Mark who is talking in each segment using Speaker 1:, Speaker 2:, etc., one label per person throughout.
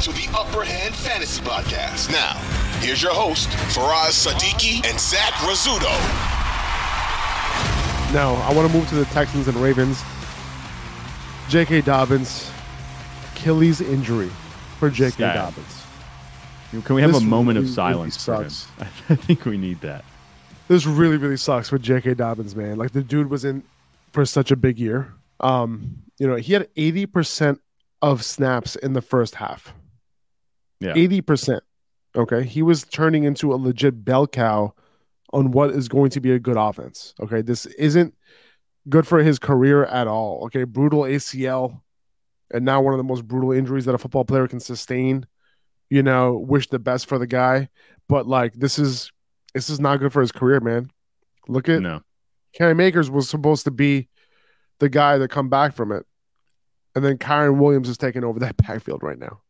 Speaker 1: to the Upper Hand Fantasy Podcast. Now, here's your host, Faraz Siddiqi and Zach Rizzuto.
Speaker 2: Now, I want to move to the Texans and Ravens. J.K. Dobbins, Achilles injury for J.K.
Speaker 3: Sad.
Speaker 2: Dobbins.
Speaker 3: Can we have
Speaker 2: This
Speaker 3: a moment of
Speaker 2: really,
Speaker 3: silence for him? I think we need that.
Speaker 2: This really, really sucks for J.K. Dobbins, man. Like the dude was in for such a big year. Um, you know, he had 80% of snaps in the first half.
Speaker 3: Yeah.
Speaker 2: 80%. Okay. He was turning into a legit bell cow on what is going to be a good offense. Okay. This isn't good for his career at all. Okay. Brutal ACL and now one of the most brutal injuries that a football player can sustain. You know, wish the best for the guy. But like this is this is not good for his career, man. Look at
Speaker 3: No.
Speaker 2: Cam Akers was supposed to be the guy that come back from it. And then Kyren Williams is taking over that backfield right now.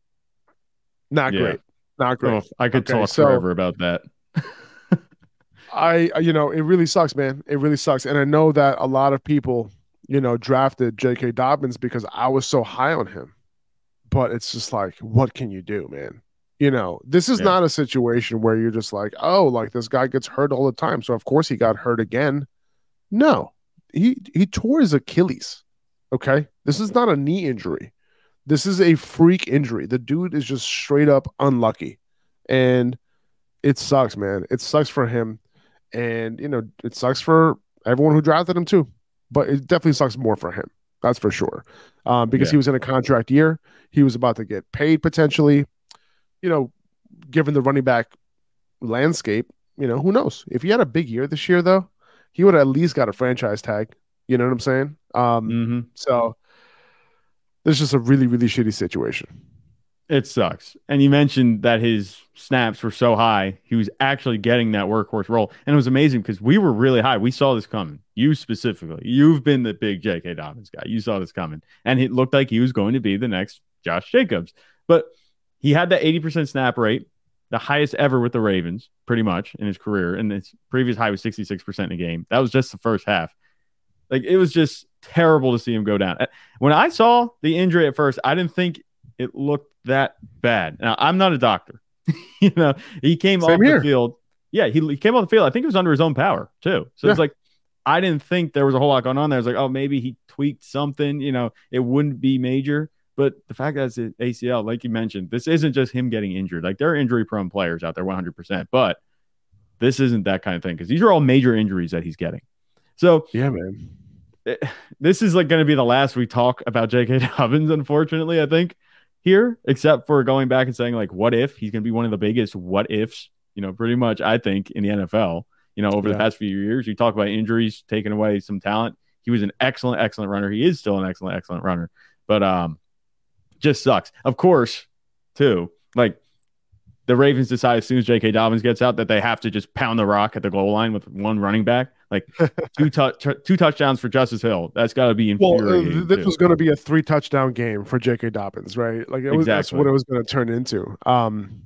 Speaker 2: Not
Speaker 3: Yeah.
Speaker 2: great. Not great.
Speaker 3: Oh, I could
Speaker 2: Okay,
Speaker 3: talk
Speaker 2: so-
Speaker 3: forever about that.
Speaker 2: I, you know, it really sucks, man. It really sucks. And I know that a lot of people, you know, drafted J.K. Dobbins because I was so high on him. But it's just like, what can you do, man? You know, this is
Speaker 3: Yeah.
Speaker 2: not a situation where you're just like, oh, like this guy gets hurt all the time. So of course he got hurt again. No, he he tore his Achilles. Okay. This is not a knee injury. This is a freak injury. The dude is just straight up unlucky. And it sucks, man. It sucks for him. And, you know, it sucks for everyone who drafted him too. But it definitely sucks more for him. That's for sure. Um, because
Speaker 3: Yeah.
Speaker 2: he was in a contract year. He was about to get paid potentially. You know, given the running back landscape, you know, who knows? If he had a big year this year, though, he would at least got a franchise tag. You know what I'm saying? Um,
Speaker 3: hmm
Speaker 2: so this is just a really, really shitty situation.
Speaker 3: It sucks. And you mentioned that his snaps were so high, he was actually getting that workhorse role. And it was amazing because we were really high. We saw this coming. You specifically. You've been the big J.K. Dobbins guy. You saw this coming. And it looked like he was going to be the next Josh Jacobs. But he had that 80% snap rate, the highest ever with the Ravens, pretty much in his career. And his previous high was 66% in a game. That was just the first half. Like it was just terrible to see him go down. Uh, When I saw the injury at first, I didn't think it looked that bad. Now I'm not a doctor. you know, he came
Speaker 2: Same
Speaker 3: off
Speaker 2: here.
Speaker 3: the field. Yeah, he, he came off the field. I think it was under his own power too. So it's like I didn't think there was a whole lot going on there. I was like, oh, maybe he tweaked something. You know, it wouldn't be major. But the fact that it's ACL, like you mentioned, this isn't just him getting injured. Like there are injury prone players out there, 100%. But this isn't that kind of thing because these are all major injuries that he's getting. So
Speaker 2: Yeah, man.
Speaker 3: This is like going to be the last we talk about J.K. Dobbins, unfortunately, I think, here, except for going back and saying, like, what if he's going to be one of the biggest what ifs, you know, pretty much, I think, in the NFL, you know, over the past few years. You talk about injuries taking away some talent. He was an excellent, excellent runner. He is still an excellent, excellent runner, but um, just sucks. Of course, too, like, the Ravens decide as soon as J.K. Dobbins gets out that they have to just pound the rock at the goal line with one running back. Like two touch two touchdowns for Justice Hill. That's got to be
Speaker 2: Well, uh,
Speaker 3: infuriating.
Speaker 2: this
Speaker 3: too.
Speaker 2: was going to be a three touchdown game for J.K. Dobbins, right? Like it was, that's what it was going to turn into. Um,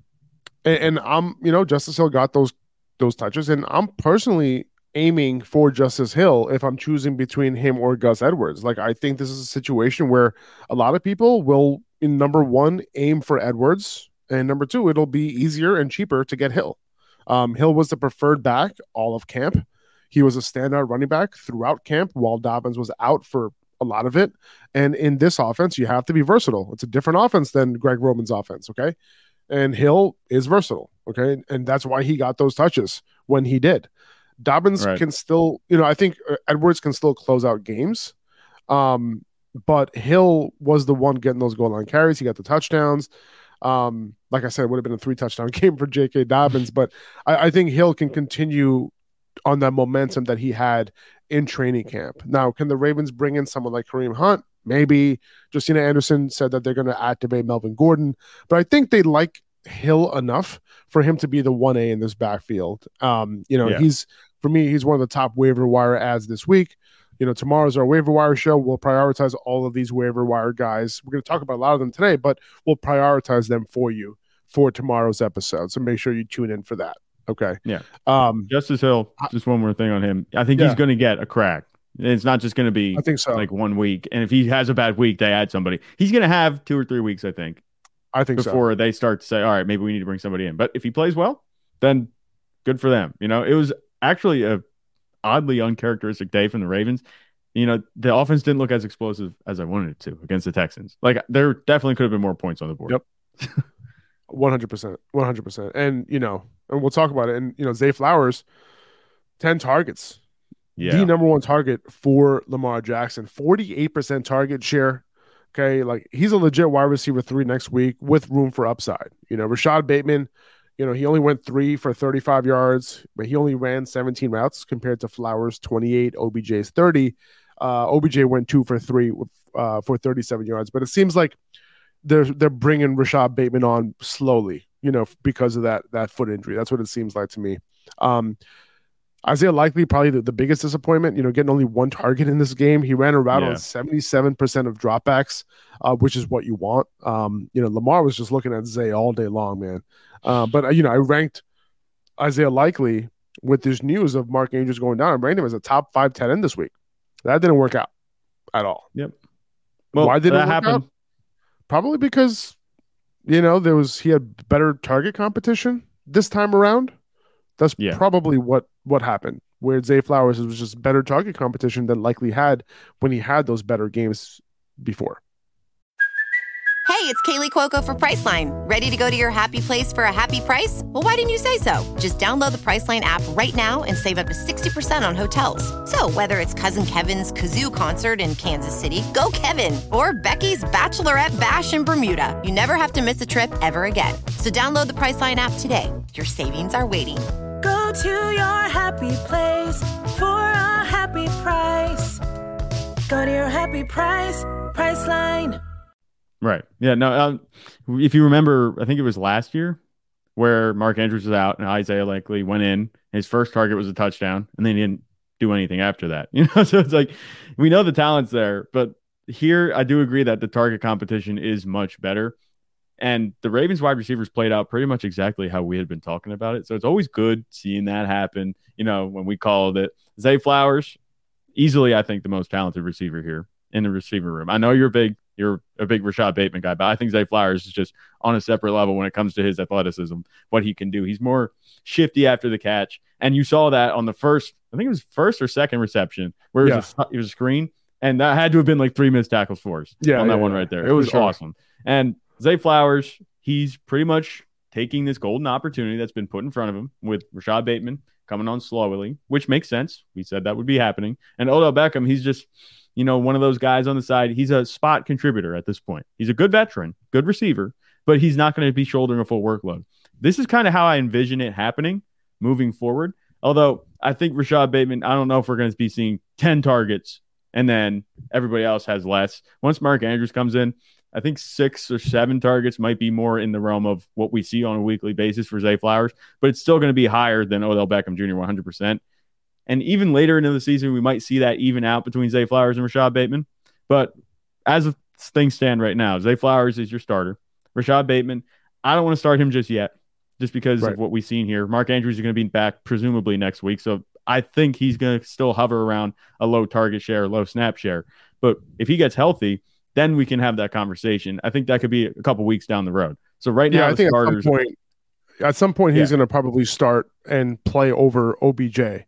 Speaker 2: and, and I'm, you know, Justice Hill got those those touches, and I'm personally aiming for Justice Hill if I'm choosing between him or Gus Edwards. Like I think this is a situation where a lot of people will, in number one, aim for Edwards, and number two, it'll be easier and cheaper to get Hill. Um, Hill was the preferred back all of camp. He was a standout running back throughout camp while Dobbins was out for a lot of it. And in this offense, you have to be versatile. It's a different offense than Greg Roman's offense. Okay. And Hill is versatile. Okay. And that's why he got those touches when he did. Dobbins
Speaker 3: Right.
Speaker 2: can still, you know, I think uh, Edwards can still close out games. Um, but Hill was the one getting those goal line carries. He got the touchdowns. Um, like I said, it would have been a three touchdown game for J.K. Dobbins, but I, I think Hill can continue on that momentum that he had in training camp. Now, can the Ravens bring in someone like Kareem Hunt? Maybe. Josina Anderson said that they're going to activate Melvin Gordon, but I think they like Hill enough for him to be the 1A in this backfield. Um, you know,
Speaker 3: Yeah.
Speaker 2: he's for me, he's one of the top waiver wire ads this week. You know, tomorrow's our waiver wire show. We'll prioritize all of these waiver wire guys. We're going to talk about a lot of them today, but we'll prioritize them for you for tomorrow's episode. So make sure you tune in for that. Okay.
Speaker 3: Yeah.
Speaker 2: Um,
Speaker 3: Justice Hill, just one more thing on him. I think
Speaker 2: Yeah.
Speaker 3: he's going to get a crack. It's not just going to be
Speaker 2: I think so.
Speaker 3: like one week. And if he has a bad week, they add somebody. He's going to have two or three weeks, I think,
Speaker 2: I think so.
Speaker 3: before they start to say, all right, maybe we need to bring somebody in. But if he plays well, then good for them. You know, it was actually a oddly uncharacteristic day from the Ravens. You know, the offense didn't look as explosive as I wanted it to against the Texans. Like there definitely could have been more points on the board.
Speaker 2: Yep. One hundred percent, one hundred percent, and you know, and we'll talk about it. And you know, Zay Flowers, ten targets,
Speaker 3: Yeah.
Speaker 2: the number one target for Lamar Jackson, forty-eight percent target share. Okay, like he's a legit wide receiver three next week with room for upside. You know, Rashad Bateman, you know, he only went three for thirty-five yards, but he only ran seventeen routes compared to Flowers twenty-eight, OBJ's thirty. Uh, OBJ went two for three uh, for thirty-seven yards, but it seems like they're they're bringing Rashad Bateman on slowly, you know, because of that that foot injury. That's what it seems like to me. Um, Isaiah Likely probably the, the biggest disappointment. You know, getting only one target in this game. He ran a route
Speaker 3: Yeah.
Speaker 2: on seventy seven percent of dropbacks, uh, which is what you want. Um, you know, Lamar was just looking at Zay all day long, man. Uh, but uh, you know, I ranked Isaiah Likely with this news of Mark Andrews going down. I ranked him as a top five tight end this week. That didn't work out at all.
Speaker 3: Well,
Speaker 2: Why did
Speaker 3: that happen?
Speaker 2: Probably because you know there was he had better target competition this time around. That's
Speaker 3: Yeah.
Speaker 2: probably what what happened. Where Zay Flowers was just better target competition than likely had when he had those better games before.
Speaker 4: Hey, it's Kaley Cuoco for Priceline. Ready to go to your happy place for a happy price? Well, why didn't you say so? Just download the Priceline app right now and save up to 60% on hotels. So, whether it's Cousin Kevin's Kazoo concert in Kansas City, go Kevin, or Becky's Bachelorette Bash in Bermuda, you never have to miss a trip ever again. So, download the Priceline app today. Your savings are waiting.
Speaker 5: Go to your happy place for a happy price. Go to your happy price, Priceline.
Speaker 3: Right. Yeah. No. Um, if you remember, I think it was last year where Mark Andrews was out and Isaiah Likely went in. His first target was a touchdown, and then he didn't do anything after that. You know, so it's like we know the talent's there, but here I do agree that the target competition is much better. And the Ravens wide receivers played out pretty much exactly how we had been talking about it. So it's always good seeing that happen. You know, when we called it Zay Flowers, easily I think the most talented receiver here in the receiver room. I know you're big, you're a big Rashad Bateman guy, but I think Zay Flowers is just on a separate level when it comes to his athleticism, what he can do. He's more shifty after the catch, and you saw that on the first, I think it was first or second reception where it was, a, it was a screen, and that had to have been like three missed tackles for us.
Speaker 2: Yeah,
Speaker 3: on that
Speaker 2: yeah,
Speaker 3: one
Speaker 2: yeah.
Speaker 3: right there. It was
Speaker 2: sure.
Speaker 3: awesome. And Zay Flowers, he's pretty much taking this golden opportunity that's been put in front of him with Rashad Bateman coming on slowly, which makes sense. We said that would be happening. And Odell Beckham, he's just, you know, one of those guys on the side. He's a spot contributor at this point. He's a good veteran, good receiver, but he's not going to be shouldering a full workload. This is kind of how I envision it happening moving forward. Although I think Rashad Bateman, I don't know if we're going to be seeing 10 targets and then everybody else has less. Once Mark Andrews comes in, I think six or seven targets might be more in the realm of what we see on a weekly basis for Zay Flowers, but it's still going to be higher than Odell Beckham Jr. 100%. And even later into the season, we might see that even out between Zay Flowers and Rashad Bateman. But as things stand right now, Zay Flowers is your starter. Rashad Bateman, I don't want to start him just yet, just because
Speaker 2: Right.
Speaker 3: of what we've seen here. Mark Andrews is going to be back presumably next week. So I think he's going to still hover around a low target share, low snap share. But if he gets healthy, then we can have that conversation. I think that could be a couple weeks down the road. So right now,
Speaker 2: I think at some point, at some point he's going to probably start and play over OBJ,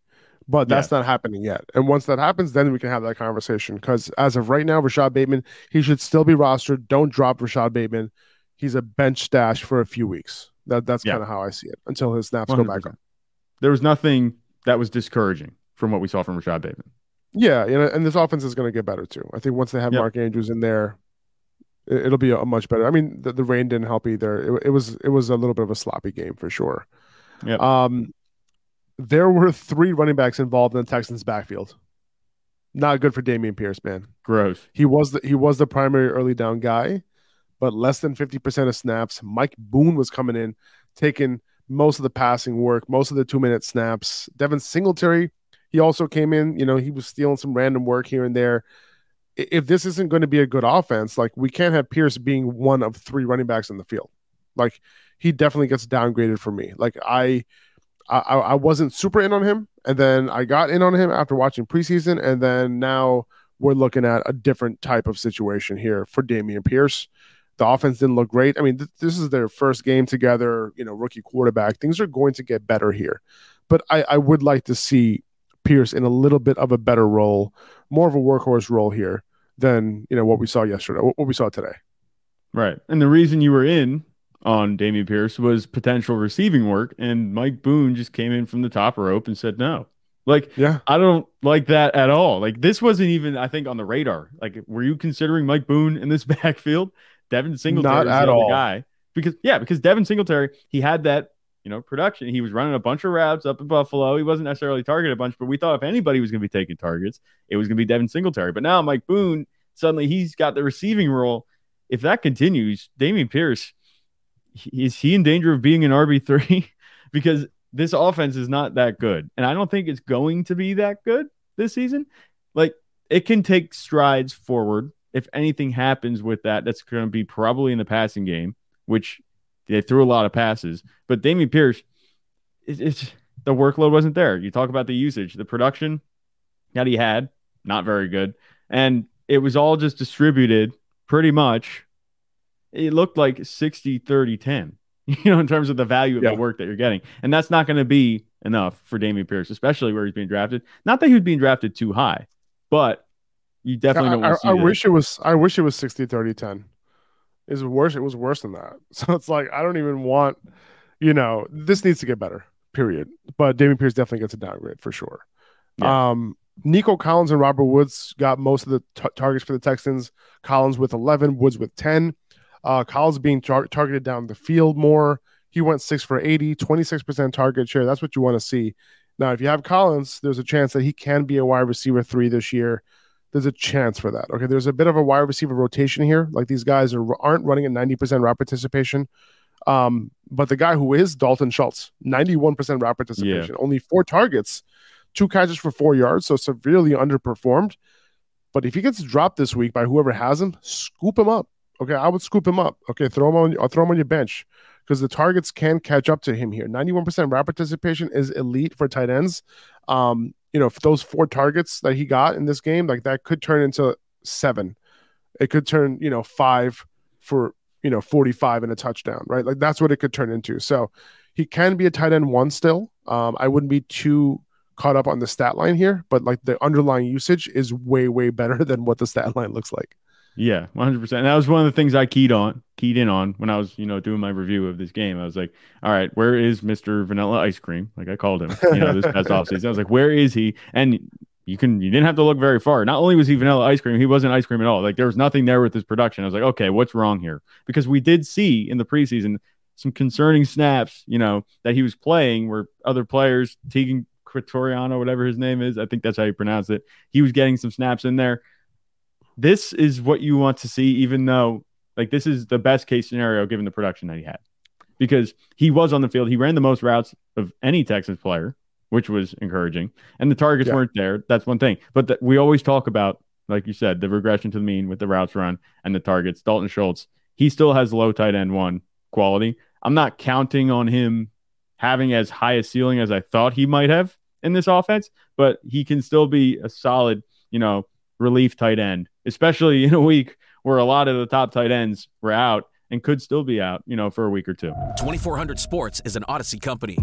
Speaker 2: but that's not happening yet. And once that happens, then we can have that conversation. Because as of right now, Rashad Bateman, he should still be rostered. Don't drop Rashad Bateman. He's a bench stash for a few weeks. That that's
Speaker 3: Yeah.
Speaker 2: kind of how I see it until his snaps go back up.
Speaker 3: there was nothing that was discouraging from what we saw from Rashad Bateman.
Speaker 2: Yeah, know, and this offense is going to get better too. I think once they have
Speaker 3: Yep.
Speaker 2: Mark Andrews in there, it, will be a, much better. I mean, the, the rain didn't help either. It, it was it was a little bit of a sloppy game for sure.
Speaker 3: Yep.
Speaker 2: Um, there were three running backs involved in the Texans' backfield. Not good for Dameon Pierce, man.
Speaker 3: Gross.
Speaker 2: He was the he was the primary early down guy, but less than fifty percent of snaps. Mike Boone was coming in, taking most of the passing work, most of the two minute snaps. Devin Singletary, he also came in. You know, he was stealing some random work here and there. If this isn't going to be a good offense, like we can't have Pierce being one of three running backs in the field. Like he definitely gets downgraded for me. Like I, I, I wasn't super in on him, and then I got in on him after watching preseason, and then now we're looking at a different type of situation here for Dameon Pierce. The offense didn't look great. I mean, th- this is their first game together, you know, rookie quarterback. Things are going to get better here. But I, I would like to see Pierce in a little bit of a better role, more of a workhorse role here than, you know, what we saw yesterday, what we saw today.
Speaker 3: Right. And the reason you were in on Dameon Pierce was potential receiving work, and Mike Boone just came in from the top rope and said no. Like,
Speaker 2: Yeah.
Speaker 3: I don't like that at all. Like, this wasn't even, I think, on the radar. Like, were you considering Mike Boone in this backfield? Devin Singletary
Speaker 2: Not
Speaker 3: is
Speaker 2: at
Speaker 3: the
Speaker 2: all.
Speaker 3: guy. Because, yeah, because Devin Singletary, he had that, you know, production. He was running a bunch of routes up in Buffalo. He wasn't necessarily targeted a bunch, but we thought if anybody was going to be taking targets, it was going to be Devin Singletary. But now Mike Boone, suddenly he's got the receiving role. If that continues, Dameon Pierce, is he in danger of being an RB3? because this offense is not that good. And I don't think it's going to be that good this season. Like it can take strides forward. If anything happens with that, that's going to be probably in the passing game, which they threw a lot of passes. But Dameon Pierce, it, it's the workload wasn't there. You talk about the usage, the production that he had, not very good. And it was all just distributed pretty much. It looked like 60, 30, 10, you know, in terms of the value of
Speaker 2: Yeah.
Speaker 3: the work that you're getting. And that's not going to be enough for Dameon Pierce, especially where he's being drafted. Not that he was being drafted too high, but you definitely don't
Speaker 2: I,
Speaker 3: want to see
Speaker 2: I, I wish it was I wish it was 60 30 10. Is worse it was worse than that. So it's like I don't even want you know, this needs to get better. Period. But Dameon Pierce definitely gets a downgrade for sure.
Speaker 3: Yeah.
Speaker 2: Um Nico Collins and Robert Woods got most of the t- targets for the Texans. Collins with 11, Woods with 10. Uh, Collins being tar- targeted down the field more. He went six for 80, 26% target share. That's what you want to see. Now, if you have Collins, there's a chance that he can be a wide receiver three this year. There's a chance for that. Okay. There's a bit of a wide receiver rotation here. Like these guys are, aren't running at 90% route participation. Um, but the guy who is Dalton Schultz, 91% route participation, only four targets, two catches for four yards, so severely underperformed. But if he gets dropped this week by whoever has him, scoop him up. Okay, I would scoop him up. Okay, throw him on. I'll throw him on your bench because the targets can catch up to him here. Ninety-one percent route participation is elite for tight ends. Um, you know, those four targets that he got in this game, like that could turn into seven. It could turn, you know, five for you know forty-five and a touchdown, right? Like that's what it could turn into. So he can be a tight end one still. Um, I wouldn't be too caught up on the stat line here, but like the underlying usage is way, way better than what the stat line looks like.
Speaker 3: Yeah, one hundred percent. That was one of the things I keyed on, keyed in on when I was, you know, doing my review of this game. I was like, all right, where is Mister Vanilla Ice Cream? Like I called him, you know, this past offseason. I was like, where is he? And you can, you didn't have to look very far. Not only was he Vanilla Ice Cream, he wasn't ice cream at all. Like there was nothing there with his production. I was like, okay, what's wrong here? Because we did see in the preseason some concerning snaps, you know, that he was playing where other players, Teagan Quitoriano, whatever his name is, I think that's how you pronounce it. He was getting some snaps in there this is what you want to see, even though like this is the best case scenario given the production that he had. Because he was on the field, he ran the most routes of any Texas player, which was encouraging. And the targets
Speaker 2: Yeah.
Speaker 3: weren't there. That's one thing. But we always talk about, like you said, the regression to the mean with the routes run and the targets. Dalton Schultz, he still has low tight end one quality. I'm not counting on him having as high a ceiling as I thought he might have in this offense, but he can still be a solid, you know, relief tight end, especially in a week where a lot of the top tight ends were out and could still be out, you know, for a week or two.
Speaker 6: 2400 Sports is an Audacy company.